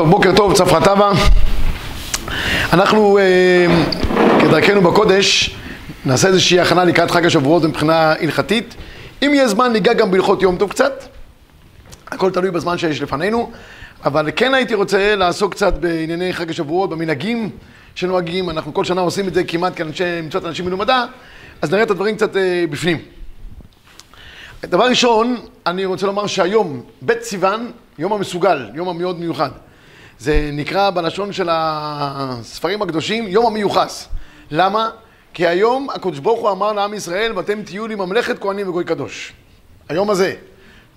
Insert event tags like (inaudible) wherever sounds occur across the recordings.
טוב, בוקר טוב, צפרא טבא. אנחנו, אה, כדרכנו בקודש, נעשה איזושהי הכנה לקראת חג השבועות מבחינה הלכתית. אם יהיה זמן, ניגע גם בהלכות יום טוב קצת. הכל תלוי בזמן שיש לפנינו. אבל כן הייתי רוצה לעסוק קצת בענייני חג השבועות, במנהגים שנוהגים. אנחנו כל שנה עושים את זה כמעט כאנשי, מצוות אנשים מלומדה, אז נראה את הדברים קצת אה, בפנים. דבר ראשון, אני רוצה לומר שהיום, ב' סיוון, יום המסוגל, יום המאוד מיוחד. זה נקרא בלשון של הספרים הקדושים, יום המיוחס. למה? כי היום הקדוש ברוך הוא אמר לעם ישראל, ואתם תהיו לי ממלכת כהנים וגוי קדוש. היום הזה.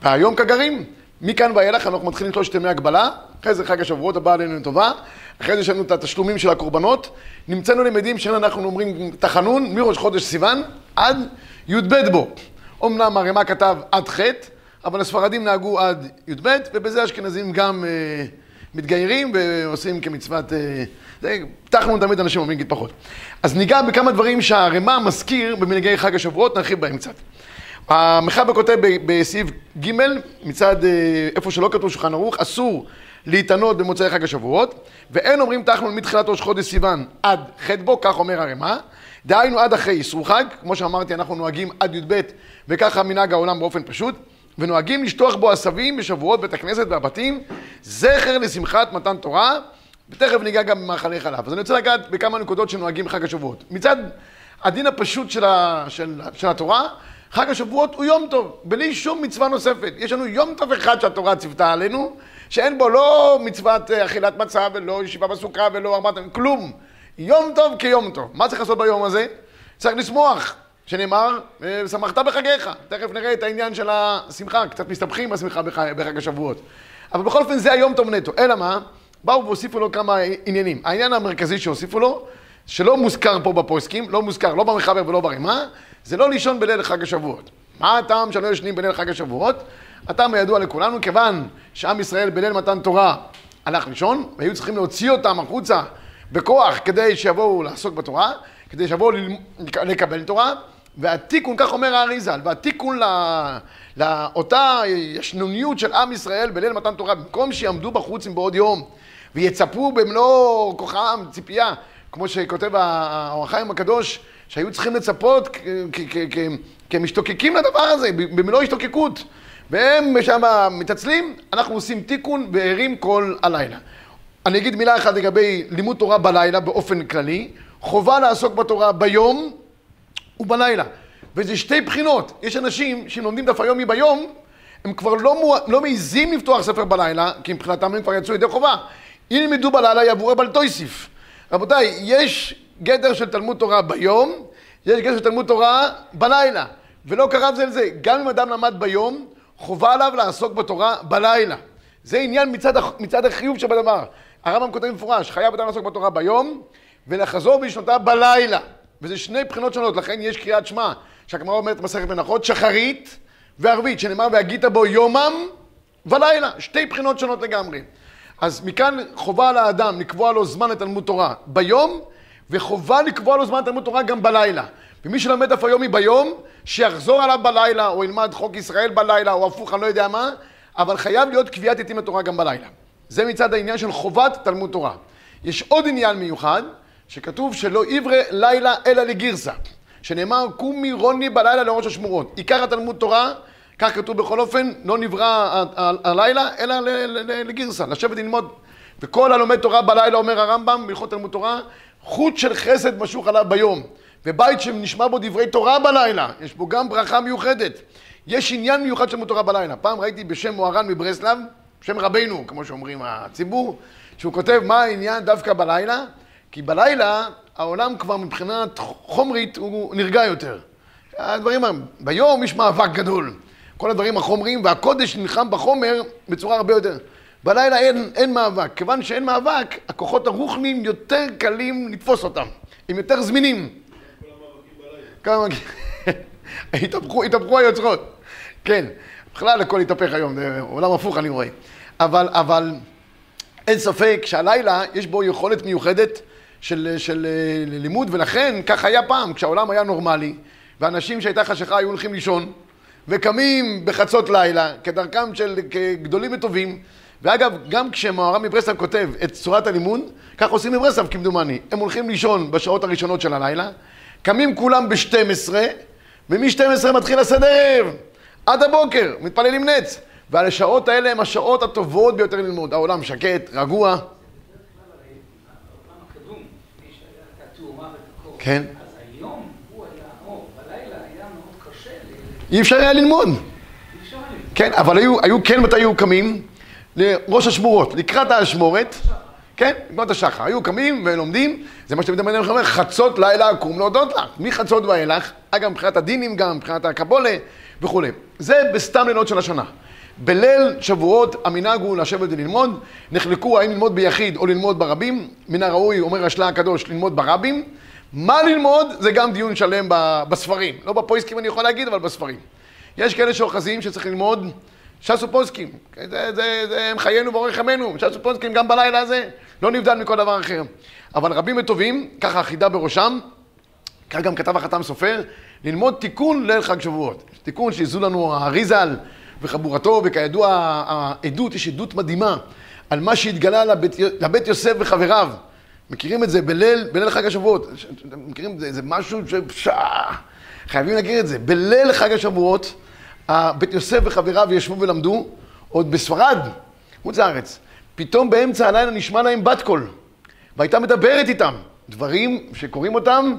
והיום כגרים, מכאן ואילך אנחנו מתחילים שלושת ימי הגבלה, אחרי זה חג השבועות הבא עלינו לטובה, אחרי זה יש לנו את התשלומים של הקורבנות, נמצאנו למדים שאנחנו אומרים תחנון מראש חודש סיוון עד י"ב בו. אמנם הרמ"א כתב עד ח', אבל הספרדים נהגו עד י"ב, ובזה האשכנזים גם אה, מתגיירים ועושים כמצוות... אה, זה, תחנון תמיד אנשים אומרים פחות. אז ניגע בכמה דברים שהרמ"א מזכיר במנהגי חג השבועות, נרחיב בהם קצת. המחבר כותב בסעיף ג' מצד אה, איפה שלא כתוב שולחן ערוך, אסור להתענות במוצאי חג השבועות, ואין אומרים תחנון מתחילת ראש חודש סיוון עד ח' בו, כך אומר הרמ"א. דהיינו עד אחרי איסור חג, כמו שאמרתי, אנחנו נוהגים עד י"ב, וככה מנהג העולם באופן פשוט, ונוהגים לשטוח בו עשבים בשבועות בית הכנסת והבתים, זכר לשמחת מתן תורה, ותכף ניגע גם במאכלי חלב. אז אני רוצה לגעת בכמה נקודות שנוהגים בחג השבועות. מצד הדין הפשוט של, ה, של, של התורה, חג השבועות הוא יום טוב, בלי שום מצווה נוספת. יש לנו יום טוב אחד שהתורה ציוותה עלינו, שאין בו לא מצוות אה, אכילת מצה ולא ישיבה בסוכה ולא ארבעת... כלום. יום טוב כיום טוב. מה צריך לעשות ביום הזה? צריך לשמוח, שנאמר, ושמחת בחגיך. תכף נראה את העניין של השמחה, קצת מסתבכים בשמחה בחג השבועות. אבל בכל אופן זה היום טוב נטו. אלא מה? באו והוסיפו לו כמה עניינים. העניין המרכזי שהוסיפו לו, שלא מוזכר פה בפוסקים, לא מוזכר לא במחבר ולא ברימה, זה לא לישון בליל חג השבועות. מה הטעם שלא ישנים בליל חג השבועות? הטעם הידוע לכולנו, כיוון שעם ישראל בליל מתן תורה הלך לישון, והיו צריכים להוציא אותם החוצה בכוח כדי שיבואו לעסוק בתורה, כדי שיבואו לקבל תורה, והתיקון, כך אומר הארי ז"ל, והתיקון לא, לאותה ישנוניות של עם ישראל בליל מתן תורה, במקום שיעמדו בחוץ עם בעוד יום ויצפו במלוא כוחם, ציפייה, כמו שכותב האור החיים הקדוש, שהיו צריכים לצפות כמשתוקקים לדבר הזה, במלוא השתוקקות. והם שם מתעצלים, אנחנו עושים תיקון וערים כל הלילה. אני אגיד מילה אחת לגבי לימוד תורה בלילה באופן כללי. חובה לעסוק בתורה ביום ובלילה. וזה שתי בחינות. יש אנשים שאם לומדים דף היומי ביום, הם כבר לא, מוע... לא מעיזים לפתוח ספר בלילה, כי מבחינתם הם כבר יצאו ידי חובה. אם ילמדו בלילה יעברו בל תויסיף. רבותיי, יש גדר של תלמוד תורה ביום, יש גדר של תלמוד תורה בלילה. ולא קרב זה לזה. גם אם אדם למד ביום, חובה עליו לעסוק בתורה בלילה. זה עניין מצד, מצד החיוב שבדבר. הרמב"ם כותב במפורש, חייב אדם לעסוק בתורה ביום, ולחזור בשנותיו בלילה. וזה שני בחינות שונות, לכן יש קריאת שמע, שהגמרא אומרת במסכת מנחות, שחרית וערבית, שנאמר והגית בו יומם ולילה. שתי בחינות שונות לגמרי. אז מכאן חובה על האדם לקבוע לו זמן לתלמוד תורה ביום, וחובה לקבוע לו זמן לתלמוד תורה גם בלילה. ומי שלמד דף היומי ביום, שיחזור עליו בלילה, או ילמד חוק ישראל בלילה, או הפוך, אני לא יודע מה, אבל חייב להיות קביעת עתים לתורה גם בלילה. זה מצד העניין של חובת תלמוד תורה. יש עוד עניין מיוחד, שכתוב שלא עברי לילה אלא לגרסה, שנאמר קומי רוני בלילה לראש השמורות. עיקר התלמוד תורה, כך כתוב בכל אופן, לא נברא הלילה אלא לגרסה, לשבת ללמוד. וכל הלומד תורה בלילה, אומר הרמב"ם, בהלכות תלמוד תורה, חוט של חסד משוך עליו ביום. ובית שנשמע בו דברי תורה בלילה, יש בו גם ברכה מיוחדת. יש עניין מיוחד של תלמוד תורה בלילה. פעם ראיתי בשם מוהר"ן מברסלב, שם רבנו, כמו שאומרים הציבור, שהוא כותב מה העניין דווקא בלילה, כי בלילה העולם כבר מבחינת חומרית הוא נרגע יותר. הדברים, ביום יש מאבק גדול. כל הדברים החומריים, והקודש נלחם בחומר בצורה הרבה יותר. בלילה אין, אין מאבק. כיוון שאין מאבק, הכוחות הרוחניים יותר קלים לתפוס אותם. הם יותר זמינים. כמה... (laughs) התהפכו, התהפכו היוצרות. כן, בכלל הכל התהפך היום, זה עולם הפוך אני רואה. אבל, אבל אין ספק שהלילה יש בו יכולת מיוחדת של, של לימוד, ולכן כך היה פעם, כשהעולם היה נורמלי, ואנשים שהייתה חשיכה היו הולכים לישון, וקמים בחצות לילה, כדרכם של גדולים וטובים, ואגב, גם כשמהר"ם מברסלב כותב את צורת הלימוד, כך עושים בברסלב כמדומני. הם הולכים לישון בשעות הראשונות של הלילה, קמים כולם ב-12, ומ-12 מתחיל הסדר עד הבוקר, מתפללים נץ. ועל השעות האלה הן השעות הטובות ביותר ללמוד. העולם שקט, רגוע. כן. אז היום הוא היה אור, בלילה היה מאוד קשה. אי אפשר היה ללמוד. כן, אבל היו, היו כן מתי היו קמים? לראש השמורות, לקראת האשמורת. כן, לקראת השחר. היו קמים ולומדים, זה מה שתמיד אומר, חצות לילה קום להודות לך. מחצות ואילך, אגב, מבחינת הדינים גם, מבחינת הקבולה וכולי. זה בסתם לילות של השנה. בליל שבועות המנהג הוא לשבת וללמוד, נחלקו האם ללמוד ביחיד או ללמוד ברבים, מן הראוי, אומר השלה הקדוש, ללמוד ברבים. מה ללמוד זה גם דיון שלם בספרים, לא בפויסקים אני יכול להגיד, אבל בספרים. יש כאלה שאוחזים שצריך ללמוד ש"ס ופוסקים, זה, זה, זה הם חיינו ואורך ימינו, ש"ס ופוסקים גם בלילה הזה, לא נבדל מכל דבר אחר. אבל רבים וטובים, ככה החידה בראשם, כך גם כתב החתם סופר, ללמוד תיקון ליל חג שבועות. תיקון שיזו לנו האריזל וחבורתו, וכידוע העדות, יש עדות מדהימה על מה שהתגלה לבית, לבית יוסף וחבריו. מכירים את זה בליל, בליל חג השבועות. מכירים את זה, זה משהו ש... חייבים להכיר את זה. בליל חג השבועות, בית יוסף וחבריו ישבו ולמדו, עוד בספרד, חוץ לארץ. פתאום באמצע הלילה נשמע להם בת קול, והייתה מדברת איתם. דברים שקוראים אותם,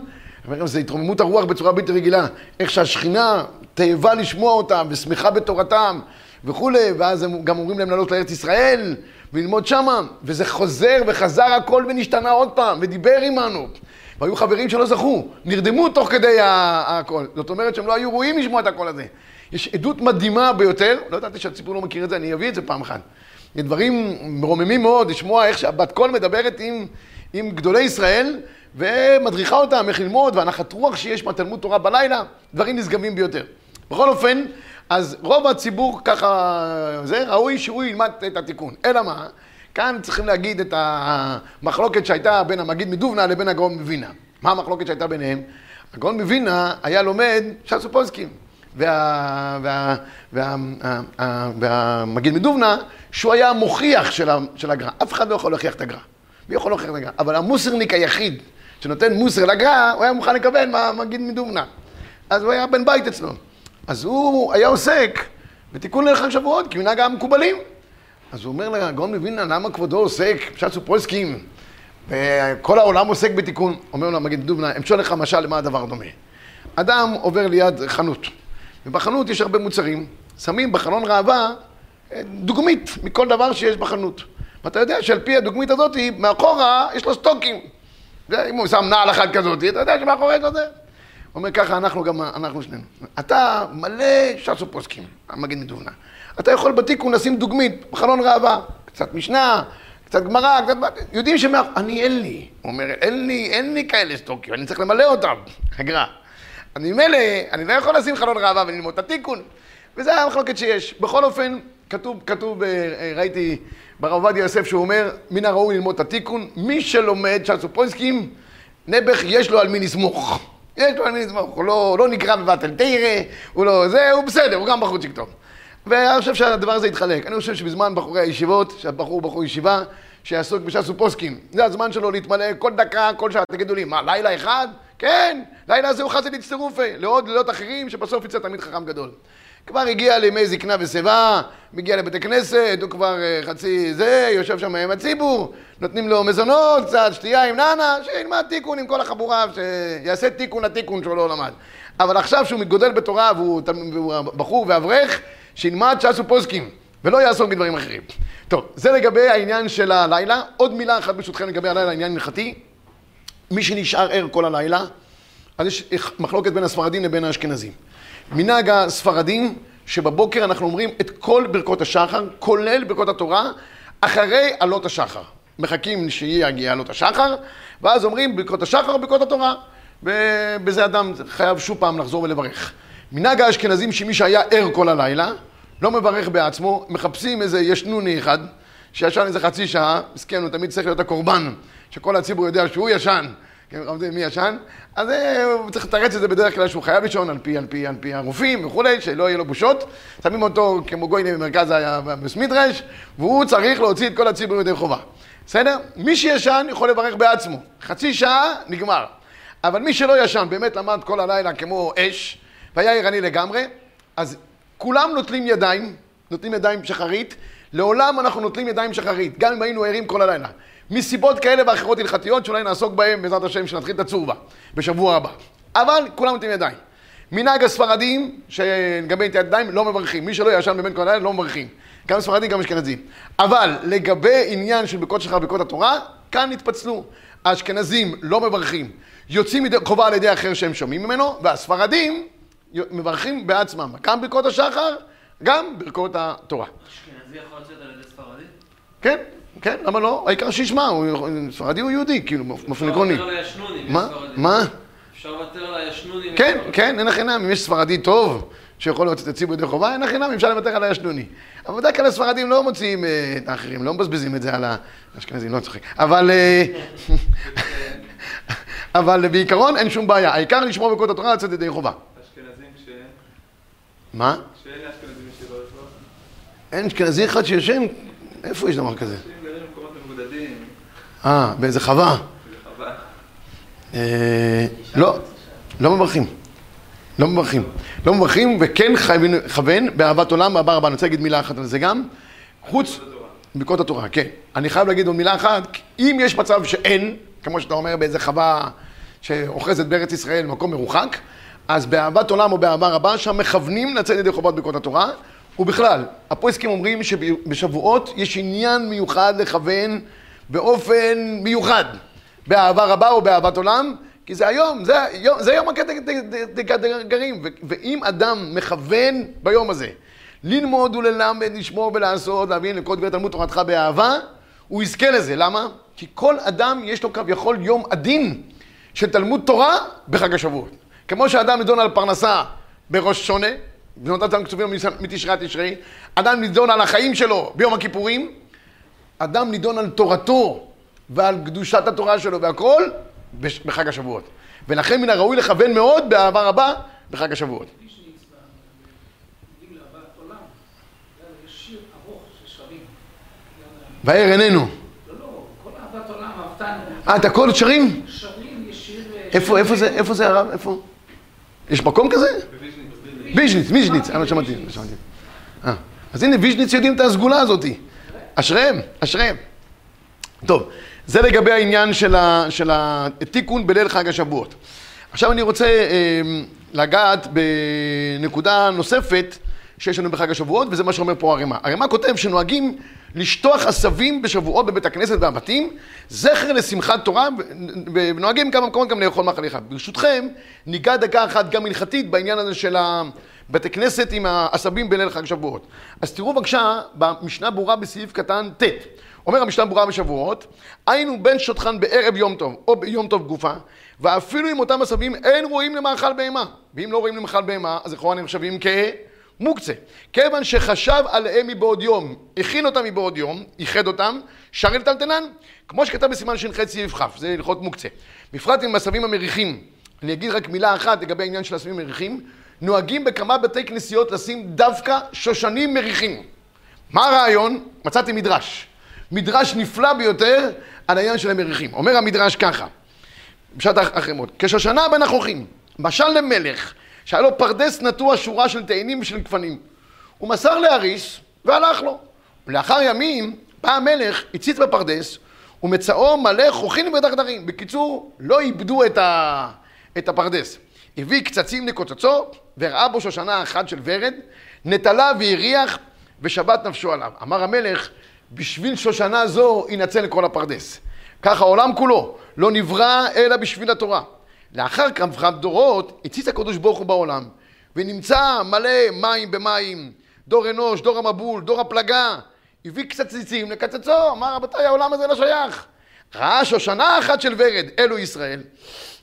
זה התרוממות הרוח בצורה בלתי רגילה. איך שהשכינה תאבה לשמוע אותם, ושמחה בתורתם, וכולי, ואז הם גם אומרים להם לעלות לארץ ישראל, וללמוד שמה, וזה חוזר וחזר הכל ונשתנה עוד פעם, ודיבר עמנו. והיו חברים שלא זכו, נרדמו תוך כדי הכל. זאת אומרת שהם לא היו ראויים לשמוע את הקול הזה. יש עדות מדהימה ביותר, לא ידעתי שהציבור לא מכיר את זה, אני אביא את זה פעם אחת. זה דברים מרוממים מאוד, לשמוע איך שהבת קול מדברת עם, עם גדולי ישראל, ומדריכה אותם איך ללמוד, והנחת רוח שיש מהתלמוד תורה בלילה, דברים נשגבים ביותר. בכל אופן, אז רוב הציבור ככה, זה ראוי שהוא ילמד את התיקון. אלא מה? כאן צריכים להגיד את המחלוקת שהייתה בין המגיד מדובנה לבין הגאון מווינה. מה המחלוקת שהייתה ביניהם? הגאון מווינה היה לומד ש"ס ופוסקים. וה, וה, וה, וה, והמגיד מדובנה, שהוא היה המוכיח של הגר"א. אף אחד לא יכול להוכיח את הגר"א. מי יכול להוכיח את הגר"א? אבל המוסרניק היחיד שנותן מוסר לגר"א, הוא היה מוכן לקבל מהמגיד מדובנה. אז הוא היה בן בית אצלו. אז הוא היה עוסק בתיקון ללחג שבועות, כמנהג המקובלים. אז הוא אומר לגאון מווילנה, למה כבודו עוסק, ש"ס ופוסקים, וכל העולם עוסק בתיקון. אומר לו המגיד דובנה, אמשול לך משל למה הדבר דומה. אדם עובר ליד חנות, ובחנות יש הרבה מוצרים, שמים בחלון ראווה אה, דוגמית מכל דבר שיש בחנות. ואתה יודע שעל פי הדוגמית הזאת, מאחורה יש לו סטוקים. אם הוא שם נעל אחת כזאת, אתה יודע שמאחורי זה. הוא אומר ככה, אנחנו גם, אנחנו שנינו. אתה מלא ש"ס ופוסקים, המגיד מדובנה. אתה יכול בתיקון לשים דוגמית בחלון ראווה, קצת משנה, קצת גמרא, קצת... יודעים שמה... אני אין לי. הוא אומר, אין לי, אין לי כאלה סטוקים, אני צריך למלא אותם, (laughs) הגר"א. אני ממילא, אני לא יכול לשים חלון ראווה וללמוד את התיקון. וזה המחלוקת שיש. בכל אופן, כתוב, כתוב, אה, ראיתי ברב עובדיה יוסף שהוא אומר, מן הראוי ללמוד את התיקון, מי שלומד ש"ס ופויסקים, נעבך יש לו על מי לסמוך. יש לו מי לסמוך, הוא לא, לא נקרא בבטל תרא, הוא לא זה, הוא בסדר, הוא גם בחור טוב. ואני חושב שהדבר הזה יתחלק. אני חושב שבזמן בחורי הישיבות, שהבחור הוא בחור ישיבה, שיעסוק בש"ס ופוסקים, זה הזמן שלו להתמלא כל דקה, כל שעה. תגידו לי, מה, לילה אחד? כן, לילה הזה הוא חסד אצטרופי, לעוד לילות אחרים, שבסוף יצא תלמיד חכם גדול. כבר הגיע לימי זקנה ושיבה, מגיע לבית הכנסת, הוא כבר אה, חצי זה, יושב שם עם הציבור, נותנים לו מזונות, קצת שתייה עם נאנה, שילמד תיקון עם כל החבורה, שיעשה תיקון לתיקון שהוא לא למד. אבל עכשיו שהוא מתגודל בתורה והוא, והוא בחור ואברך, שילמד ש"ס ופוסקים, ולא יעסוק בדברים אחרים. טוב, זה לגבי העניין של הלילה. עוד מילה אחת ברשותכם לגבי הלילה, עניין הלכתי. מי שנשאר ער כל הלילה, אז יש מחלוקת בין הספרדים לבין האשכנזים. מנהג הספרדים, שבבוקר אנחנו אומרים את כל ברכות השחר, כולל ברכות התורה, אחרי עלות השחר. מחכים שיגיע עלות השחר, ואז אומרים ברכות השחר וברכות התורה. ובזה אדם חייב שוב פעם לחזור ולברך. מנהג האשכנזים שמי שהיה ער כל הלילה, לא מברך בעצמו, מחפשים איזה ישנוני אחד, שישן איזה חצי שעה, מסכן, הוא תמיד צריך להיות הקורבן, שכל הציבור יודע שהוא ישן, כן, מי ישן? אז אה, הוא צריך לתרץ את זה בדרך כלל שהוא חייב לישון על פי, על פי, על פי הרופאים וכולי, שלא יהיה לו בושות. שמים אותו כמו גוי במרכז המסמידרש, והוא צריך להוציא את כל הציבור ידי חובה. בסדר? מי שישן יכול לברך בעצמו. חצי שעה, נגמר. אבל מי שלא ישן, באמת למד כל הלילה כמו אש, והיה ערני לגמרי, אז כולם נוטלים ידיים, נוטלים ידיים שחרית, לעולם אנחנו נוטלים ידיים שחרית, גם אם היינו ערים כל הלילה. מסיבות כאלה ואחרות הלכתיות, שאולי נעסוק בהן בעזרת השם, שנתחיל את הצורבה בשבוע הבא. אבל כולם נוטלים ידיים. מנהג הספרדים, שלגבי נטיית ידיים, לא מברכים. מי שלא ישן בבין כל הלילה, לא מברכים. גם ספרדים, גם אשכנזים. אבל לגבי עניין של ברכות שלך וברכות התורה, כאן התפצלו. האשכנזים לא מברכים, יוצאים ידי חובה על ידי אחר שהם שומעים ממנו, והספרדים מברכים בעצמם. גם ברכות השחר, גם ברכות התורה. אשכנזי יכול לצאת על ידי ספרדי? כן, כן, למה לא? העיקר שישמע, ספרדי הוא יהודי, כאילו, באופן עקרוני. אפשר לוותר על הישנונים, מה? מה? אפשר לוותר על הישנונים. כן, כן, אין הכי נמי, אם יש ספרדי טוב, שיכול להיות שתציבו ידי חובה, אין הכי נמי, אפשר לוותר על הישנוני. אבל בדרך כלל הספרדים לא מוציאים אה, את האחרים, לא מבזבזים את זה על האשכנזים, לא צוחק. אבל... אה, (laughs) אבל בעיקרון אין שום בעיה, העיקר לשמור בקוד התורה לצאת ידי חובה. אשכנזים כשאין, מה? כשאין אשכנזים שלא יש לו, אין אשכנזי אחד שישן? איפה יש דבר כזה? אה, באיזה חווה. אה, לא, לא מברכים. לא מברכים. לא מברכים, וכן חייבים לכוון באהבת עולם, באהבה רבה. אני רוצה להגיד מילה אחת על זה גם. חוץ... ברכות התורה, כן. אני חייב להגיד עוד מילה אחת, אם יש מצב שאין, כמו שאתה אומר באיזה חווה שאוחזת בארץ ישראל, מקום מרוחק, אז באהבת עולם או באהבה רבה, שם מכוונים לצאת ידי חובות ברכות התורה, ובכלל, הפויסקים אומרים שבשבועות יש עניין מיוחד לכוון באופן מיוחד, באהבה רבה או באהבת עולם, כי זה היום, זה, היום- זה יום הקטגרים, ואם אדם מכוון ביום הזה ללמוד וללמד, לשמור ולעשות, להבין לכל דברי תלמוד תורתך באהבה, הוא יזכה לזה. למה? כי כל אדם יש לו כביכול יום הדין של תלמוד תורה בחג השבועות. כמו שאדם נידון על פרנסה בראש שונה, בנות אדם כתובים מתשרי עד תשרי, אדם נידון על החיים שלו ביום הכיפורים, אדם נידון על תורתו ועל קדושת התורה שלו והכל בחג השבועות. ולכן מן הראוי לכוון מאוד באהבה רבה בחג השבועות. והער איננו. לא, לא, כל אהבת עולם אהבתנו. אה, את הכל שרים? שרים, יש שיר... אה, איפה, איפה זה, איפה זה הרב? איפה? יש מקום כזה? ויז'ניץ, ויז'ניץ, אה, לא שמעתי, לא שמעתי. אה, אז הנה, ויז'ניץ יודעים את הסגולה הזאתי. אשריהם, אשריהם. טוב, זה לגבי העניין של, ה, של התיקון בליל חג השבועות. עכשיו אני רוצה אה, לגעת בנקודה נוספת שיש לנו בחג השבועות, וזה מה שאומר פה הרמ"א. הרמ"א כותב שנוהגים לשטוח עשבים בשבועות בבית הכנסת והבתים, זכר לשמחת תורה, ונוהגים כמה מקומות גם לאכול מאכל אחד. ברשותכם, ניגע דקה אחת גם הלכתית בעניין הזה של הבתי כנסת עם העשבים בליל חג שבועות. אז תראו בבקשה, במשנה ברורה בסעיף קטן ט', אומר המשנה ברורה בשבועות, היינו בין שותחן בערב יום טוב או ביום טוב גופה, ואפילו עם אותם עשבים אין רואים למאכל בהמה. ואם לא רואים למאכל בהמה, אז לכאורה נחשבים כמוקצה. כיוון שחשב עליהם מבעוד יום, הכין אותם מבעוד יום, איחד אותם, שרי לטלטלן, כמו שכתב בסימן ש"ח סעיף כ', זה הלכות מוקצה. בפרט עם עשבים המריחים. אני אגיד רק מילה אחת לגבי העניין של עשבים מריחים. נוהגים בכמה בתי כנסיות לשים דווקא שושנים מריחים. מה הרעיון? מצאתי מדרש. מדרש נפלא ביותר על העניין של המריחים. אומר המדרש ככה, בשעת החרמות, כשושנה בין החוכים, משל למלך, שהיה לו פרדס נטוע שורה של תאנים ושל גפנים. הוא מסר לאריס והלך לו. ולאחר ימים בא המלך, הציץ בפרדס, ומצאו מלא חוכים ודרדרים. בקיצור, לא איבדו את, ה... את הפרדס. הביא קצצים לקוצצו, וראה בו שושנה אחת של ורד, נטלה והריח, ושבת נפשו עליו. אמר המלך, בשביל שושנה זו ינצל כל הפרדס. כך העולם כולו לא נברא אלא בשביל התורה. לאחר כמה דורות הציץ הקדוש ברוך הוא בעולם, ונמצא מלא מים במים, דור אנוש, דור המבול, דור הפלגה, הביא קצת ציצים לקצצו, אמר רבותיי העולם הזה לא שייך. ראה שושנה אחת של ורד, אלו ישראל,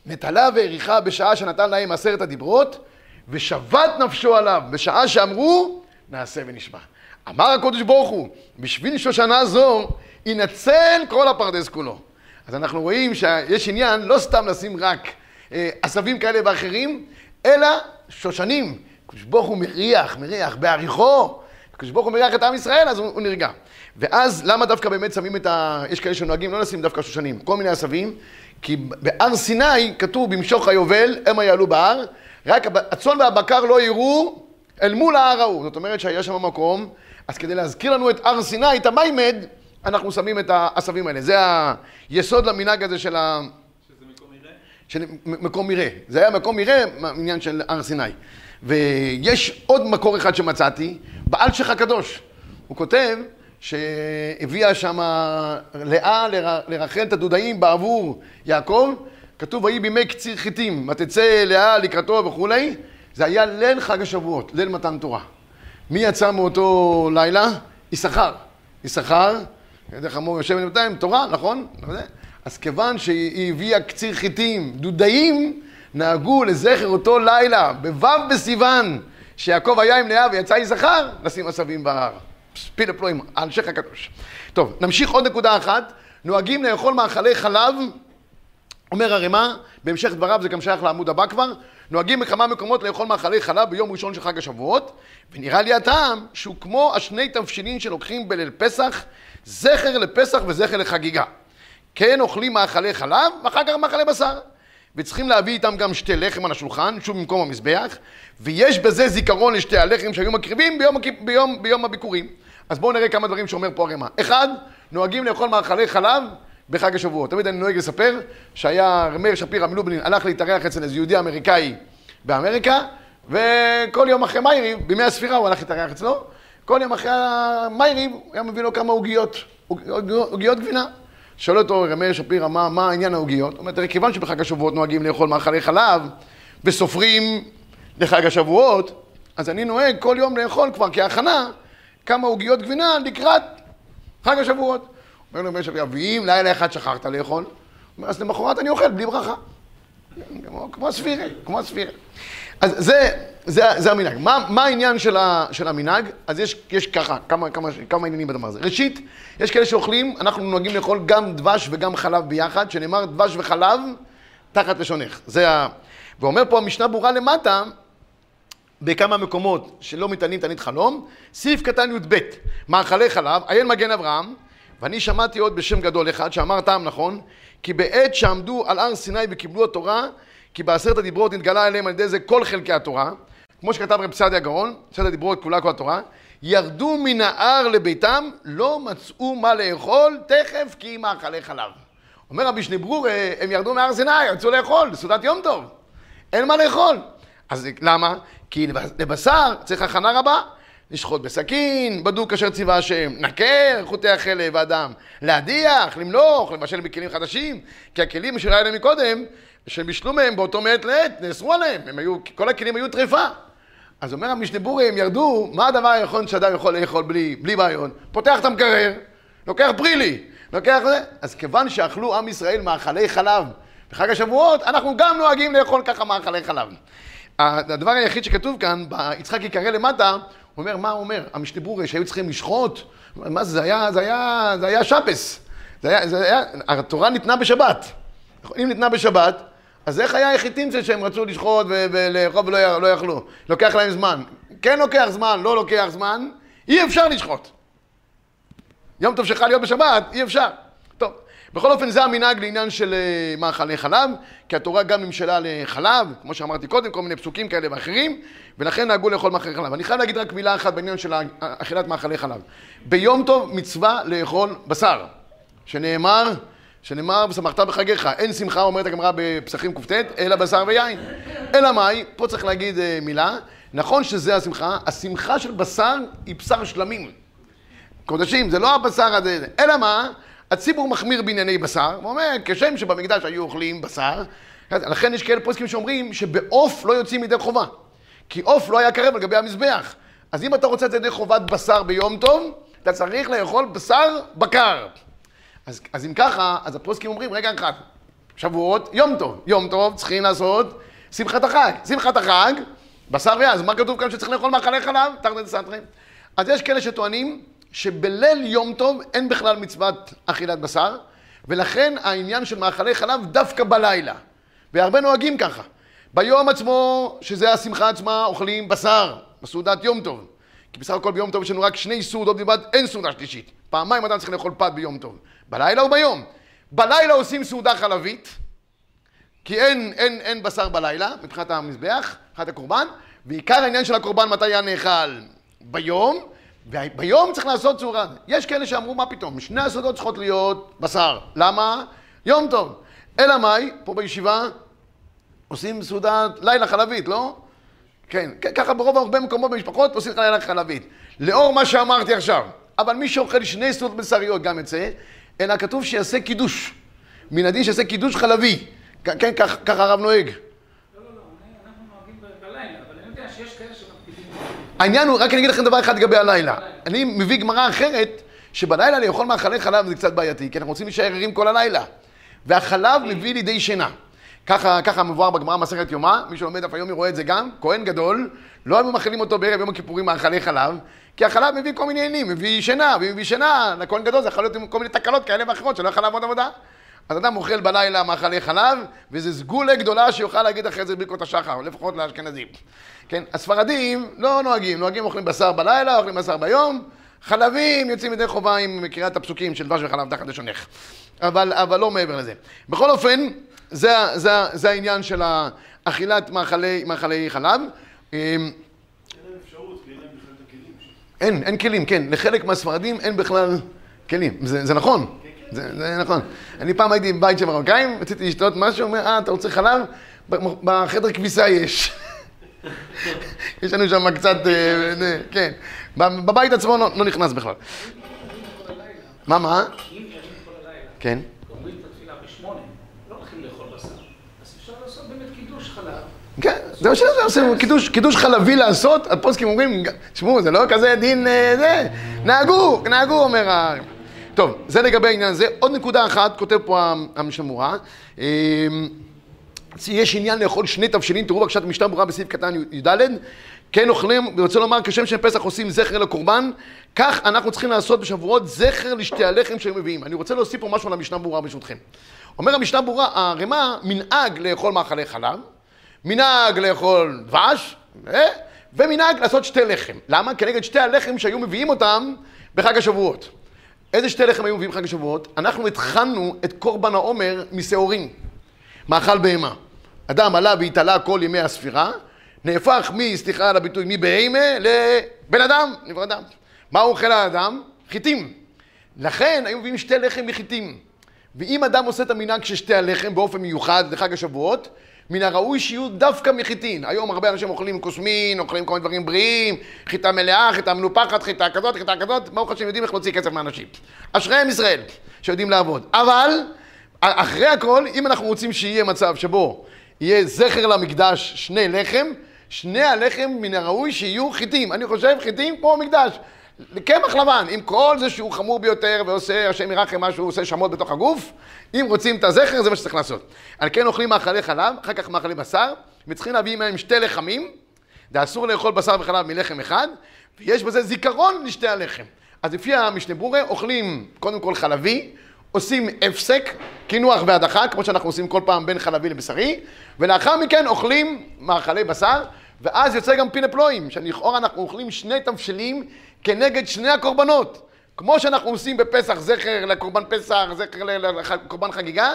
נטלה והעריכה בשעה שנתן להם עשרת הדיברות, ושבת נפשו עליו בשעה שאמרו נעשה ונשמע. אמר הקדוש ברוך הוא, בשביל שושנה זו ינצל כל הפרדס כולו. אז אנחנו רואים שיש עניין לא סתם לשים רק אה, עשבים כאלה ואחרים, אלא שושנים. הקדוש ברוך הוא מריח, מריח בעריכו. הקדוש ברוך הוא מריח את עם ישראל, אז הוא, הוא נרגע. ואז למה דווקא באמת שמים את ה... יש כאלה שנוהגים לא לשים דווקא שושנים, כל מיני עשבים, כי בהר סיני כתוב במשוך היובל, המה יעלו בהר, רק הצאן והבקר לא יראו אל מול ההר ההוא. זאת אומרת שהיה שם מקום, אז כדי להזכיר לנו את הר סיני, את המיימד, אנחנו שמים את העשבים האלה. זה היסוד למנהג הזה של ה... שזה מקום יראה? של מקום מרעה. זה היה מקום מרעה, עניין של הר סיני. ויש עוד מקור אחד שמצאתי, באלשיך הקדוש. הוא כותב שהביאה שם לאה לר- לרחל את הדודאים בעבור יעקב, כתוב ויהי בימי קציר חיטים, ותצא לאה לקראתו וכולי, זה היה ליל חג השבועות, ליל מתן תורה. מי יצא מאותו לילה? יששכר. יששכר, דרך חמור יושב בינתיים, תורה, נכון? אז כיוון שהיא הביאה קציר חיטים, דודאים, נהגו לזכר אותו לילה, בו' בסיוון, שיעקב היה עם לאה ויצא יששכר, לשים עשבים בהר. פילה פלואים, האנשך הקדוש. טוב, נמשיך עוד נקודה אחת. נוהגים לאכול מאכלי חלב אומר הרמ"א, בהמשך דבריו זה גם שייך לעמוד הבא כבר, נוהגים בכמה מקומות לאכול מאכלי חלב ביום ראשון של חג השבועות, ונראה לי הטעם שהוא כמו השני תבשילין שלוקחים בליל פסח, זכר לפסח וזכר לחגיגה. כן אוכלים מאכלי חלב, ואחר כך מאכלי בשר. וצריכים להביא איתם גם שתי לחם על השולחן, שוב במקום המזבח, ויש בזה זיכרון לשתי הלחם שהיו מקריבים ביום, ביום, ביום הביקורים. אז בואו נראה כמה דברים שאומר פה הרמ"א. אחד, נוהגים לאכול מאכלי חלב בחג השבועות. תמיד אני נוהג לספר שהיה מאיר שפירא מלובלין הלך להתארח אצל איזה יהודי אמריקאי באמריקה, וכל יום אחרי מאיריב, בימי הספירה הוא הלך להתארח אצלו, כל יום אחרי המאיריב הוא היה מביא לו כמה עוגיות עוגיות גבינה. שואל אותו רמי שפירא, מה, מה העניין העוגיות? הוא אומר, תראה, כיוון שבחג השבועות נוהגים לאכול מאכלי חלב וסופרים לחג השבועות, אז אני נוהג כל יום לאכול כבר כהכנה כמה עוגיות גבינה לקראת חג השבועות. אומר לו רמי שפירא, ואם לילה אחד שכחת לאכול? אומר, אז למחרת אני אוכל בלי ברכה. כמו, כמו הספירה, כמו הספירה. אז זה, זה, זה המנהג. מה, מה העניין של, ה, של המנהג? אז יש, יש ככה, כמה, כמה, כמה עניינים בדבר הזה. ראשית, יש כאלה שאוכלים, אנחנו נוהגים לאכול גם דבש וגם חלב ביחד, שנאמר דבש וחלב תחת לשונך. זה ה... ואומר פה המשנה ברורה למטה, בכמה מקומות שלא מתענים תענית חלום, סעיף קטן י"ב, מאכלי חלב, עיין מגן אברהם, ואני שמעתי עוד בשם גדול אחד שאמר טעם נכון, כי בעת שעמדו על הר סיני וקיבלו התורה, כי בעשרת הדיברות נתגלה עליהם על ידי זה כל חלקי התורה, כמו שכתב רב סעדיה גאון, עשרת הדיברות כולה כל התורה, ירדו מן ההר לביתם, לא מצאו מה לאכול, תכף כי מאכלי חלב. אומר רבי שני ברור, הם ירדו מהר סיני, יצאו לאכול, סעודת יום טוב. אין מה לאכול. אז למה? כי לבשר צריך הכנה רבה. לשחוט בסכין, בדוק אשר ציווה השם, נקר חוטי החלב והדם, להדיח, למלוך, לבשל בכלים חדשים, כי הכלים אשר היה להם מקודם, שהם בישלו מהם באותו מעת לעת, נאסרו עליהם, הם היו, כל הכלים היו טריפה. אז אומר המשנה בורי, הם ירדו, מה הדבר היכול שאדם יכול לאכול בלי, בלי בעיון? פותח את המקרר, לוקח פרילי, לוקח זה. אז כיוון שאכלו עם ישראל מאכלי חלב בחג השבועות, אנחנו גם נוהגים לאכול ככה מאכלי חלב. הדבר היחיד שכתוב כאן, ביצחק יקרא למטה, הוא אומר, מה הוא אומר? המשנה בורי שהיו צריכים לשחוט, מה זה, זה היה, זה היה, זה היה שפס. זה היה, זה היה, התורה ניתנה בשבת. אם ניתנה בשבת, אז איך היה החיטים זה שהם רצו לשחוט ולאכול ולא לא יכלו? לוקח להם זמן. כן לוקח זמן, לא לוקח זמן, אי אפשר לשחוט. יום טוב שחל להיות בשבת, אי אפשר. טוב, בכל אופן זה המנהג לעניין של מאכלי חלב, כי התורה גם נמשלה לחלב, כמו שאמרתי קודם, כל מיני פסוקים כאלה ואחרים, ולכן נהגו לאכול מאכלי חלב. אני חייב להגיד רק מילה אחת בעניין של אכילת מאכלי חלב. ביום טוב מצווה לאכול בשר, שנאמר, שנאמר ושמחת בחגיך, אין שמחה, אומרת הגמרא בפסחים קט, אלא בשר ויין. אלא מאי, פה צריך להגיד מילה, נכון שזה השמחה, השמחה של בשר היא בשר שלמים. קודשים, זה לא הבשר הזה, אלא מה? הציבור מחמיר בענייני בשר, ואומר, כשם שבמקדש היו אוכלים בשר, לכן יש כאלה פוסקים שאומרים שבעוף לא יוצאים ידי חובה. כי עוף לא היה קרב על גבי המזבח. אז אם אתה רוצה את ידי חובת בשר ביום טוב, אתה צריך לאכול בשר בקר. אז, אז אם ככה, אז הפוסקים אומרים, רגע אחד, שבועות, יום טוב. יום טוב צריכים לעשות שמחת החג. שמחת החג, בשר ויין. אז מה כתוב כאן שצריך לאכול מאכלי חלב? תחת סתרים. אז יש כאלה שטוענים שבליל יום טוב אין בכלל מצוות אכילת בשר, ולכן העניין של מאכלי חלב דווקא בלילה. והרבה נוהגים ככה. ביום עצמו, שזה השמחה עצמה, אוכלים בשר, בסעודת יום טוב. כי בסך הכל ביום טוב יש לנו רק שני סעודות בלבד, אין סעודה שלישית. פעמיים אדם צריך לאכול פת ביום טוב. בלילה וביום. בלילה עושים סעודה חלבית, כי אין, אין, אין בשר בלילה, מבחינת המזבח, מבחינת הקורבן, ועיקר העניין של הקורבן מתי היה נאכל? ביום, וביום צריך לעשות צורה. יש כאלה שאמרו, מה פתאום, שני הסעודות צריכות להיות בשר. למה? יום טוב. אלא מאי, פה בישיבה, עושים סעודת לילה חלבית, לא? כן, ככה ברוב הרבה מקומות במשפחות עושים לילה חלבית. לאור מה שאמרתי עכשיו, אבל מי שאוכל שני סעודות בשריות גם יצא, אלא כתוב שיעשה קידוש. מן הדין שיעשה קידוש חלבי. כן, ככה הרב נוהג. לא, לא, לא. העניין הוא, רק אני אגיד לכם דבר אחד לגבי הלילה. אני מביא גמרא אחרת, שבלילה לאכול מאכלי חלב זה קצת בעייתי, כי אנחנו רוצים להישאר ערים כל הלילה. והחלב מביא לידי שינה. ככה, ככה מבואר בגמרא מסכת יומא, מי שלומד דף היומי רואה את זה גם, כהן גדול, לא היו מאכילים אותו בערב יום הכיפורים מאכלי חלב, כי החלב מביא כל מיני עניינים, מביא שינה, ואם מביא שינה, לכהן גדול זה יכול להיות עם כל מיני תקלות כאלה ואחרות שלא יכול לעבוד עבודה. אז אדם אוכל בלילה מאכלי חלב, וזה סגולה גדולה שיוכל להגיד אחרי זה ברכות השחר, לפחות לאשכנזים. כן, הספרדים לא נוהגים, נוהגים אוכלים בשר בלילה, אוכלים בשר ביום, חלבים יוצאים ידי חובה עם קריאת הפסוקים של דבש וחלב תחת לשונך. אבל, אבל לא מעבר לזה. בכל אופן, זה, זה, זה העניין של אכילת מאכלי, מאכלי חלב. אמ, אין, אין כלים, כן. לחלק מהספרדים אין בכלל כלים. זה, זה נכון. זה, זה נכון. אני פעם הייתי בבית של מרוקאים, רציתי לשתות משהו, אומר, אה, אתה רוצה חלב? בחדר כביסה יש. (laughs) יש לנו שם קצת, אה, זה, כן. בבית עצמו לא, לא נכנס בכלל. מה, מה? כן. גומרים את התפילה בשמונה, לא הולכים לאכול בשר. אז אפשר לעשות באמת קידוש חלב. כן, זה מה שזה עושים, קידוש, חלבי לעשות, הפוסקים אומרים, תשמעו, זה לא כזה דין אה, זה, נהגו, נהגו, אומר ה... טוב, זה לגבי העניין הזה. עוד נקודה אחת, כותב פה המשמורה. אה, יש עניין לאכול שני תבשילים, תראו בבקשה את המשנה ברורה בסעיף קטן י"ד. כן אוכלים, אני רוצה לומר, כשם שפסח עושים זכר לקורבן, כך אנחנו צריכים לעשות בשבועות זכר לשתי הלחם שהם מביאים. אני רוצה להוסיף פה משהו על המשנה ברורה ברשותכם. אומר המשנה ברורה, הרמ"א מנהג לאכול מאכלי חלב, מנהג לאכול דבש, אה, ומנהג לעשות שתי לחם. למה? כנגד שתי הלחם שהיו מביאים אותם בחג השבועות. איזה שתי לחם היו מביאים בחג השבועות? אנחנו התחלנו את קורבן העומר משעורים, מאכל בהמה. אדם עלה והתעלה כל ימי הספירה, נהפך מ, סליחה על הביטוי, מבהמה לבן אדם, נברא אדם. מה אוכל האדם? חיטים. לכן היו מביאים שתי לחם מחיטים. ואם אדם עושה את המנהג של שתי הלחם באופן מיוחד לחג השבועות, מן הראוי שיהיו דווקא מחיטין. היום הרבה אנשים אוכלים קוסמין, אוכלים כל מיני דברים בריאים, חיטה מלאה, חיטה מנופחת, חיטה כזאת, חיטה כזאת, ברוך השם יודעים איך להוציא כסף מאנשים. אשריהם ישראל, שיודעים לעבוד. אבל, אחרי הכל, אם אנחנו רוצים שיהיה מצב שבו יהיה זכר למקדש שני לחם, שני הלחם מן הראוי שיהיו חיטים. אני חושב חיטים כמו מקדש. קמח לבן, עם כל זה שהוא חמור ביותר ועושה, השם ירחם מה שהוא עושה שמות בתוך הגוף, אם רוצים את הזכר זה מה שצריך לעשות. על כן אוכלים מאכלי חלב, אחר כך מאכלי בשר, וצריכים להביא מהם שתי לחמים, ואסור לאכול בשר וחלב מלחם אחד, ויש בזה זיכרון לשתי הלחם. אז לפי המשנה ברורה, אוכלים קודם כל חלבי, עושים הפסק, קינוח והדחה, כמו שאנחנו עושים כל פעם בין חלבי לבשרי, ולאחר מכן אוכלים מאכלי בשר, ואז יוצא גם פינה פלואים, שלכאורה אנחנו אוכלים שני תבשילים כנגד שני הקורבנות. כמו שאנחנו עושים בפסח זכר לקורבן פסח, זכר לקורבן חגיגה,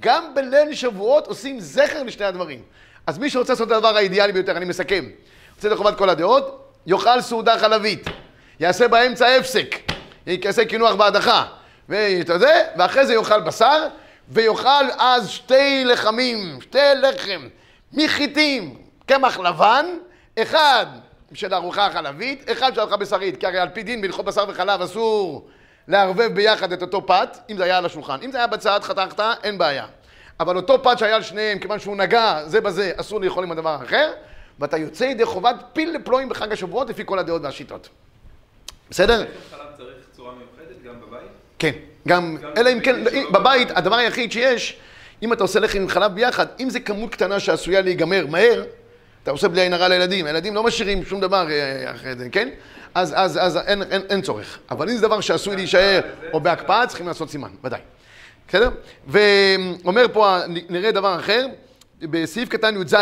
גם בליל שבועות עושים זכר לשני הדברים. אז מי שרוצה לעשות את הדבר האידיאלי ביותר, אני מסכם, רוצה לחובת כל הדעות, יאכל סעודה חלבית, יעשה באמצע הפסק, יעשה קינוח בהדחה, זה, ואחרי זה יאכל בשר, ויאכל אז שתי לחמים, שתי לחם, מחיטים, קמח לבן, אחד של ארוחה חלבית, אחד של ארוחה בשרית, כי הרי על פי דין בהלכות בשר וחלב אסור לערבב ביחד את אותו פת, אם זה היה על השולחן. אם זה היה בצד, חתכת, אין בעיה. אבל אותו פת שהיה על שניהם, כיוון שהוא נגע זה בזה, אסור לאכול עם הדבר האחר, ואתה יוצא ידי חובת פיל לפלואים בחג השבועות לפי כל הדעות והשיטות. בסדר? כן, גם, אלא אם כן, בבית, הדבר היחיד שיש, אם אתה עושה לחם עם חלב ביחד, אם זה כמות קטנה שעשויה להיגמר מהר, אתה עושה בלי עין הרע לילדים, הילדים לא משאירים שום דבר אה, אחרי זה, כן? אז, אז, אז אין, אין, אין צורך. אבל אם זה דבר שעשוי להישאר או בהקפאה, צריכים לעשות סימן, ודאי. בסדר? ואומר פה, נראה דבר אחר, בסעיף קטן י"ז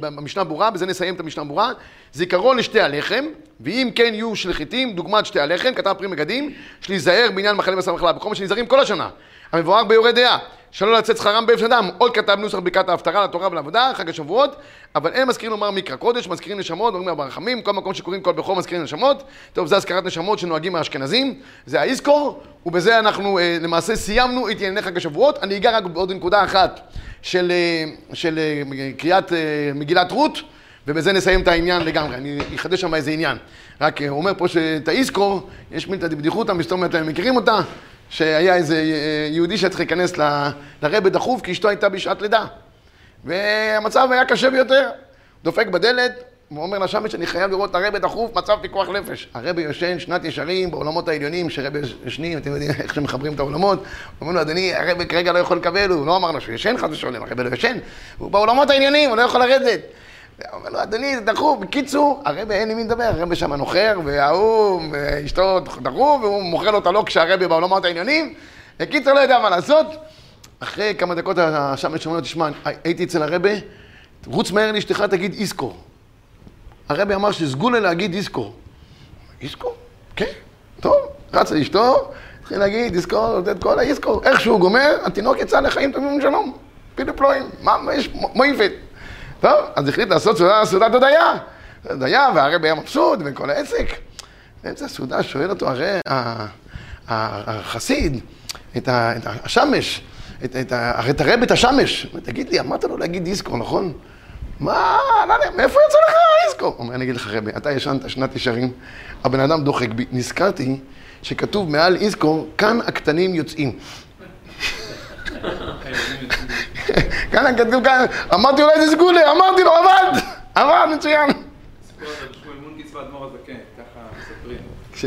במשנה ברורה, בזה נסיים את המשנה ברורה, זיכרון לשתי הלחם, ואם כן יהיו שליחיתים, דוגמת שתי הלחם, כתב פרי מגדים, יש להיזהר בעניין מחנה בשר מחלה, בכל מה שנזהרים כל השנה. המבואר ביורה דעה, שלא לצאת שכרם באפס אדם, עוד כתב נוסח ברכת ההפטרה לתורה ולעבודה, חג השבועות, אבל אין מזכירים לומר מקרא קודש, מזכירים נשמות, אומרים ברחמים, כל מקום שקוראים כל בכור מזכירים נשמות, טוב, זה הזכרת נשמות שנוהגים האשכנזים, זה האיסקור, ובזה אנחנו אה, למעשה סיימנו את ענייני חג השבועות, אני אגע רק בעוד נקודה אחת של, אה, של אה, קריאת אה, מגילת רות, ובזה נסיים את העניין לגמרי, אני אחדש שם איזה עניין. רק הוא אומר פה שאת האיסקור, יש מילתא דבדיחותא, מסתום אתם מכירים אותה, שהיה איזה יהודי שהיה צריך להיכנס לרבה דחוף, כי אשתו הייתה בשעת לידה. והמצב היה קשה ביותר. דופק בדלת, הוא אומר לשמש שאני חייב לראות את הרבה דחוף, מצב פיקוח נפש. הרבה יושן, שנת ישרים, בעולמות העליונים, שרבה ישנים, אתם יודעים איך שמחברים את העולמות. אומרים לו, אדוני, הרבה כרגע לא יכול לקבל, הוא לא אמר לו שהוא ישן חס ושלום, הרבה לא ישן. הוא בעולמות העניינים, הוא לא יכול לרדת. אומר לו, אדוני, זה דחוף. בקיצור, הרבה אין עם מי לדבר, הרבה שם נוחר, וההוא, אשתו דחוף, והוא מוכר לו את הלוק כשהרבה בעולמות העניינים. בקיצור, לא יודע מה לעשות. אחרי כמה דקות השמש אומר לו, תשמע, הייתי אצל הרבה, רוץ מהר לאשתך, תגיד איסקור. הרבי אמר שסגולה להגיד איסקור. איסקור? כן, טוב, רץ לאשתו, התחיל להגיד איסקור, לתת כל האיסקור. איך שהוא גומר, התינוק יצא לחיים טובים ושלום. פילי פלואים, מה יש מויפת. טוב, אז החליט לעשות סעודה, סעודת הודיה. הודיה, והרבי היה מבסוט, וכל העסק. באמצע הסעודה שואל אותו הרי החסיד, את השמש, הרי את הרבי את השמש. תגיד לי, אמרת לו להגיד דיסקו, נכון? מה, לא מאיפה יצא לך איסקו? הוא אומר, אני אגיד לך רבי, אתה ישנת שנת ישרים, הבן אדם דוחק בי, נזכרתי שכתוב מעל איסקו, כאן הקטנים יוצאים. (laughs) כאן כתוב כאן, אמרתי אולי זה סגולה, אמרתי לו, עבד, עבד, מצוין.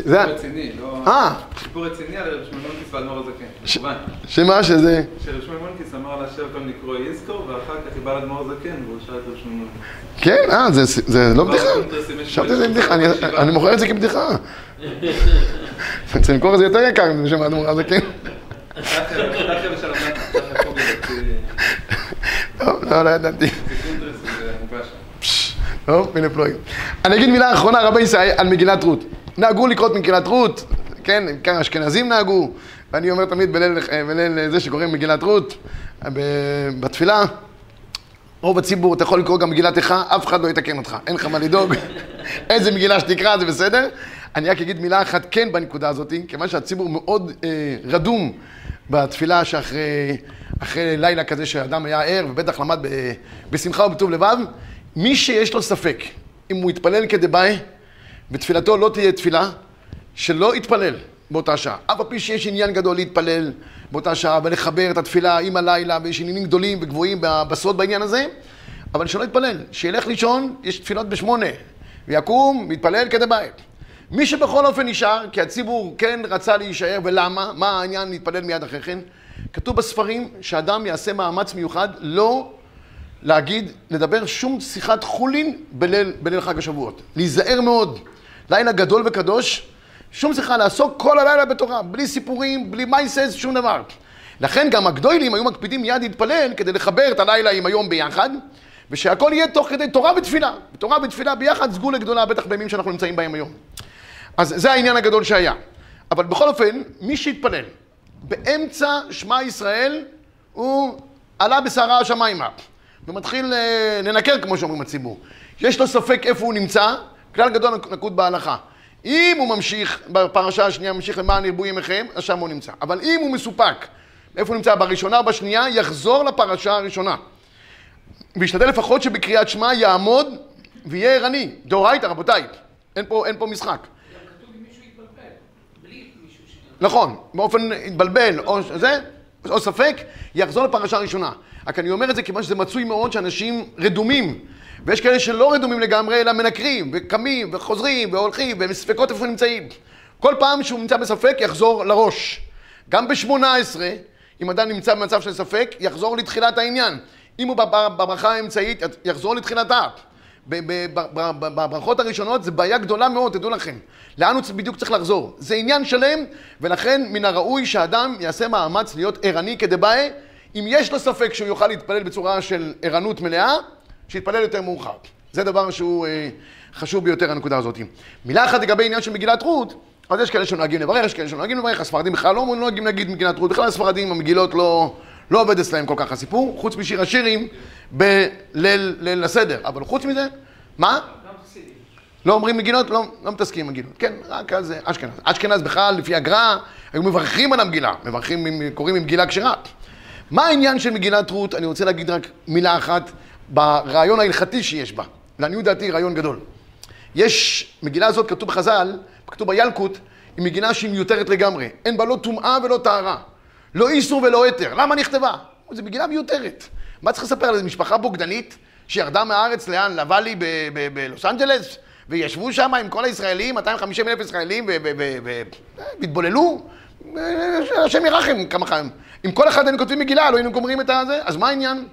זה רציני, לא... אה. סיפור רציני על רב שמואל מונקיס ואדמו"ר הזקן, כמובן. שמה שזה? שרב שמואל מונקיס אמר להשאיר אותם לקרוא איזקור, ואחר כך היא באה לאדמו"ר הזקן, והוא שאל את רב מונקיס. כן, אה, זה לא בדיחה. חשבתי שזה בדיחה, אני מוכר את זה כבדיחה. צריך למכור את זה יותר יקר בשם האדמו"ר הזקן. (laughs) טוב, לא, לא ידעתי. טוב, הנה פלואים. אני אגיד מילה אחרונה, רבי ישראל, על מגילת רות. נהגו לקרות מגילת רות, כן, כמה אשכנזים נהגו, ואני אומר תמיד בליל, בליל זה שקוראים מגילת רות, בתפילה, רוב הציבור, אתה יכול לקרוא גם מגילת איכה, אף אחד לא יתקן אותך, אין לך מה לדאוג, (laughs) איזה מגילה שתקרא זה בסדר. אני רק אגיד מילה אחת כן בנקודה הזאת, כיוון שהציבור מאוד אה, רדום בתפילה שאחרי אחרי לילה כזה שאדם היה ער ובטח למד ב, בשמחה ובטוב לבב, מי שיש לו ספק אם הוא יתפלל כדבעי, ותפילתו לא תהיה תפילה, שלא יתפלל באותה שעה. אף על פי שיש עניין גדול להתפלל באותה שעה ולחבר את התפילה עם הלילה, ויש עניינים גדולים וגבוהים בסוד בעניין הזה, אבל שלא יתפלל, שילך לישון, יש תפילות בשמונה, ויקום, מתפלל כדבעי. מי שבכל אופן נשאר, כי הציבור כן רצה להישאר, ולמה? מה העניין להתפלל מיד אחרי כן? כתוב בספרים שאדם יעשה מאמץ מיוחד לא להגיד, לדבר שום שיחת חולין בליל, בליל חג השבועות. להיזהר מאוד. לילה גדול וקדוש, שום שיחה, לעסוק כל הלילה בתורה, בלי סיפורים, בלי מייסס, שום דבר. לכן גם הגדולים היו מקפידים מיד להתפלל כדי לחבר את הלילה עם היום ביחד, ושהכל יהיה תוך כדי תורה ותפילה. תורה ותפילה ביחד סגולה גדולה, בטח בימים שאנחנו נמצאים בהם היום. אז זה העניין הגדול שהיה. אבל בכל אופן, מי שהתפלל באמצע שמע ישראל, הוא עלה בסערה השמיימה. ומתחיל אה, לנקר, כמו שאומרים הציבור. יש לו ספק איפה הוא נמצא, כלל גדול נקוד בהלכה. אם הוא ממשיך, בפרשה השנייה ממשיך למען ירבו ימיכם, אז שם הוא נמצא. אבל אם הוא מסופק, איפה הוא נמצא? בראשונה או בשנייה, יחזור לפרשה הראשונה. וישתדל לפחות שבקריאת שמע יעמוד ויהיה ערני. דאורייתא, רבותיי. אין פה, אין פה משחק. נכון, באופן התבלבל, או זה, או ספק, יחזור לפרשה הראשונה. רק אני אומר את זה כיוון שזה מצוי מאוד שאנשים רדומים. ויש כאלה שלא רדומים לגמרי, אלא מנקרים, וקמים, וחוזרים, והולכים, והם ספקות איפה נמצאים. כל פעם שהוא נמצא בספק, יחזור לראש. גם ב-18, אם אדם נמצא במצב של ספק, יחזור לתחילת העניין. אם הוא בברכה האמצעית, יחזור לתחילתה. בברכות הראשונות זה בעיה גדולה מאוד, תדעו לכם. לאן הוא בדיוק צריך לחזור? זה עניין שלם, ולכן מן הראוי שהאדם יעשה מאמץ להיות ערני כדבעי. אם יש לו ספק שהוא יוכל להתפלל בצורה של ערנות מלאה, שיתפלל יותר מאוחר. זה דבר שהוא אה, חשוב ביותר, הנקודה הזאת. מילה אחת לגבי עניין של מגילת רות, אז יש כאלה שנוהגים לברך, יש כאלה שנוהגים לברך, הספרדים בכלל לא נוהגים להגיד מגילת רות, בכלל הספרדים, המגילות לא, לא עובד אצלהם כל כך הסיפור, חוץ משיר השירים בליל ליל הסדר. אבל חוץ מזה, מה? לא אומרים מגילות? לא, לא מתעסקים עם מגילות. כן, רק אז זה אשכנז. אשכנז בכלל, לפי הגר"א, היו מברכים על המגילה. מברכים, קוראים מגילה כשרה. מה העניין של מגילת רות? אני רוצה להגיד רק מילה אחת ברעיון ההלכתי שיש בה. לעניות דעתי, רעיון גדול. יש, מגילה הזאת כתוב בחז"ל, כתוב בילקוט, היא מגילה שהיא מיותרת לגמרי. אין בה לא טומאה ולא טהרה. לא איסור ולא היתר. למה נכתבה? זו מגילה מיותרת. מה צריך לספר על איזו משפחה בוגדנית שירדה מהארץ לאן? לוואלי בלוס אנג'לס? וישבו שם עם כל הישראלים, 250 אלף ישראלים, והתבוללו? השם ירחם כמה חיים. אם כל אחד היינו כותבים מגילה, לא היינו גומרים את הזה, אז מה העניין?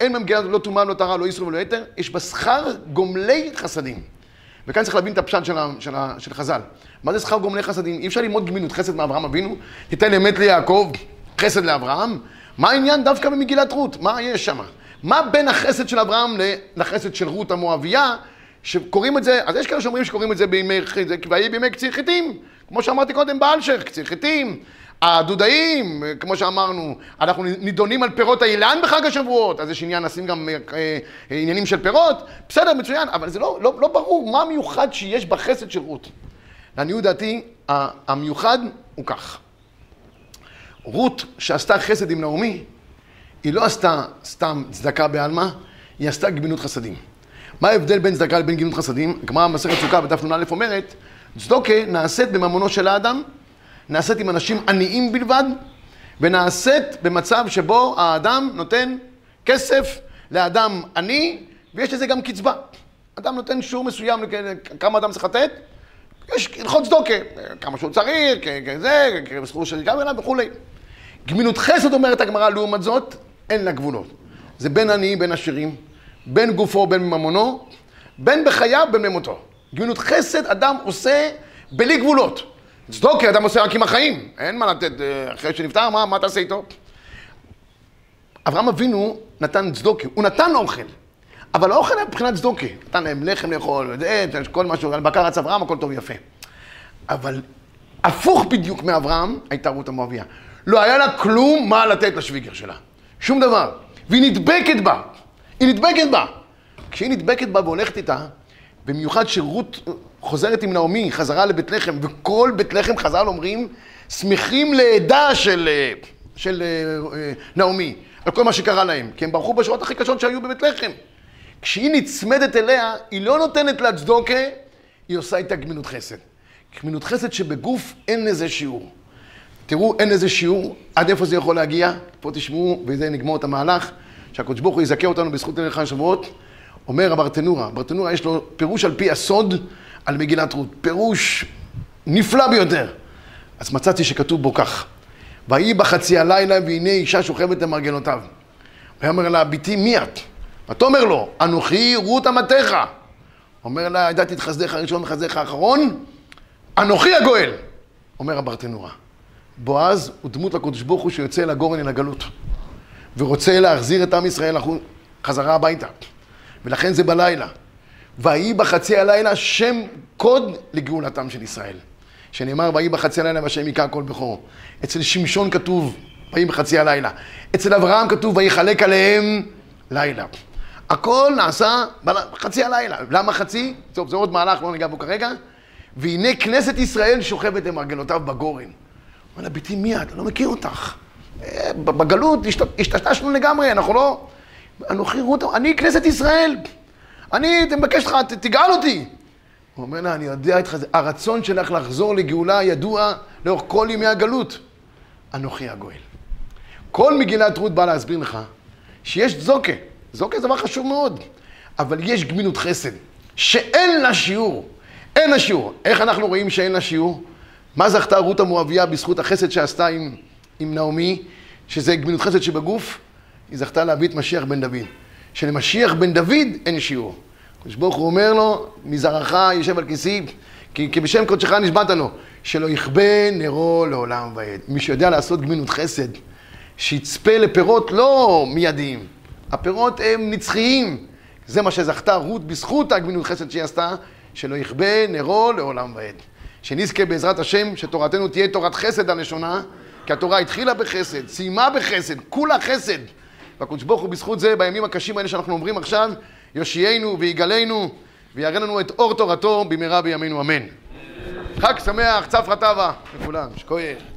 אין במגילה לא טומאה, לא טהרה, לא איסור ולא יתר, יש בה שכר גומלי חסדים. וכאן צריך להבין את הפשט של, של, של חז"ל. מה זה שכר גומלי חסדים? אי אפשר ללמוד גמילות חסד מאברהם אבינו, תיתן אמת ליעקב, חסד לאברהם. מה העניין דווקא במגילת רות? מה יש שם? מה בין החסד של אברהם לחסד של רות המואבייה, שקוראים את זה, אז יש כאלה שאומרים שקוראים את זה בימי, ויהי בימי קציר חיטים, כמו שאמרתי קודם באלשך, קציר חיטים, הדודאים, כמו שאמרנו, אנחנו נידונים על פירות האילן בחג השבועות, אז יש עניין לשים גם אה, אה, עניינים של פירות, בסדר, מצוין, אבל זה לא, לא, לא ברור מה המיוחד שיש בחסד של רות. לעניות דעתי, המיוחד הוא כך. רות, שעשתה חסד עם נעמי, היא לא עשתה סתם צדקה בעלמא, היא עשתה גמילות חסדים. מה ההבדל בין צדקה לבין גמילות חסדים? הגמרא במסכת סוכה בדף נ"א אומרת, צדוקה נעשית בממונו של האדם, נעשית עם אנשים עניים בלבד, ונעשית במצב שבו האדם נותן כסף לאדם עני, ויש לזה גם קצבה. אדם נותן שיעור מסוים כמה אדם צריך לתת, יש הלכות צדוקה, כמה שהוא צריך, כזה, כסכור של גם אליו וכולי. גמילות חסד אומרת הגמרא, לעומת זאת, אין לה גבולות. זה בין עניים, בין עשירים, בין גופו, בין ממונו, בין בחייו, בין במותו. גמילות חסד אדם עושה בלי גבולות. צדוקה אדם עושה רק עם החיים, אין מה לתת, אה, אחרי שנפטר, מה, מה תעשה איתו? אברהם אבינו נתן צדוקה, הוא נתן אוכל, אבל האוכל היה מבחינת צדוקה. נתן להם לחם לאכול, זה, כל משהו, בקר רץ אברהם, הכל טוב ויפה. אבל הפוך בדיוק מאברהם הייתה רות המואביה. לא היה לה כלום מה לתת לשוויגר שלה. שום דבר. והיא נדבקת בה. היא נדבקת בה. כשהיא נדבקת בה והולכת איתה, במיוחד שרות חוזרת עם נעמי חזרה לבית לחם, וכל בית לחם חז"ל אומרים, שמחים לעדה של, אה, של אה, אה, נעמי, על כל מה שקרה להם, כי הם ברחו בשעות הכי קשות שהיו בבית לחם. כשהיא נצמדת אליה, היא לא נותנת לה צדוקה, היא עושה איתה גמילות חסד. גמילות חסד שבגוף אין לזה שיעור. תראו, אין לזה שיעור, עד איפה זה יכול להגיע. פה תשמעו, וזה נגמור את המהלך, שהקדוש ברוך הוא יזכה אותנו בזכות ליל חג שבועות. אומר הברטנורה, ברטנורה יש לו פירוש על פי הסוד על מגילת רות. פירוש נפלא ביותר. אז מצאתי שכתוב בו כך: ויהי בחצי הלילה והנה אישה שוכבת למרגלותיו. ויאמר לה, בתי מי את? ותאמר לו, אנוכי רות אמתך. אומר לה, ידעתי את חסדיך הראשון וחסדיך האחרון, אנוכי הגואל. אומר הברטנורה. בועז הוא דמות לקדוש ברוך הוא שיוצא אל הגורן אל הגלות. ורוצה להחזיר את עם ישראל חזרה הביתה. ולכן זה בלילה. ויהי בחצי הלילה שם קוד לגאולתם של ישראל. שנאמר, ויהי בחצי הלילה והשם יכה כל בכור. אצל שמשון כתוב, ויהי בחצי הלילה. אצל אברהם כתוב, ויחלק עליהם לילה. הכל נעשה בחצי הלילה. למה חצי? טוב, זה עוד מהלך, לא ניגע בו כרגע. והנה כנסת ישראל שוכבת למרגלותיו בגורן. אומר לה, ביתי מי את? אני לא מכיר אותך. אה, בגלות השתשנו לגמרי, אנחנו לא... אנוכי רות, אני כנסת ישראל. אני מבקש לך, תגאל אותי. הוא אומר לה, אני יודע איתך, הרצון שלך לחזור לגאולה ידוע לאורך כל ימי הגלות. אנוכי הגואל. כל מגילת רות באה להסביר לך שיש זוקה. זוקה זה דבר חשוב מאוד, אבל יש גמילות חסד, שאין לה שיעור. אין לה שיעור. איך אנחנו רואים שאין לה שיעור? מה זכתה רות המואביה בזכות החסד שעשתה עם, עם נעמי, שזה גמילות חסד שבגוף? היא זכתה להביא את משיח בן דוד. שלמשיח בן דוד אין שיעור. הקדוש ברוך הוא אומר לו, מזרעך יושב על כיסי, כי, כי בשם קודשך נשבעת לו, שלא יכבה נרו לעולם ועד. מי שיודע לעשות גמילות חסד, שיצפה לפירות לא מיידיים, הפירות הם נצחיים. זה מה שזכתה רות בזכות הגמילות חסד שהיא עשתה, שלא יכבה נרו לעולם ועד. שנזכה בעזרת השם, שתורתנו תהיה תורת חסד הלשונה, כי התורה התחילה בחסד, סיימה בחסד, כולה חסד. והקדוש ברוך הוא בזכות זה, בימים הקשים האלה שאנחנו אומרים עכשיו, יושיענו ויגאלנו ויראה לנו את אור תורתו במהרה בימינו אמן. חג שמח, צפרא טבא לכולם, שקוייך.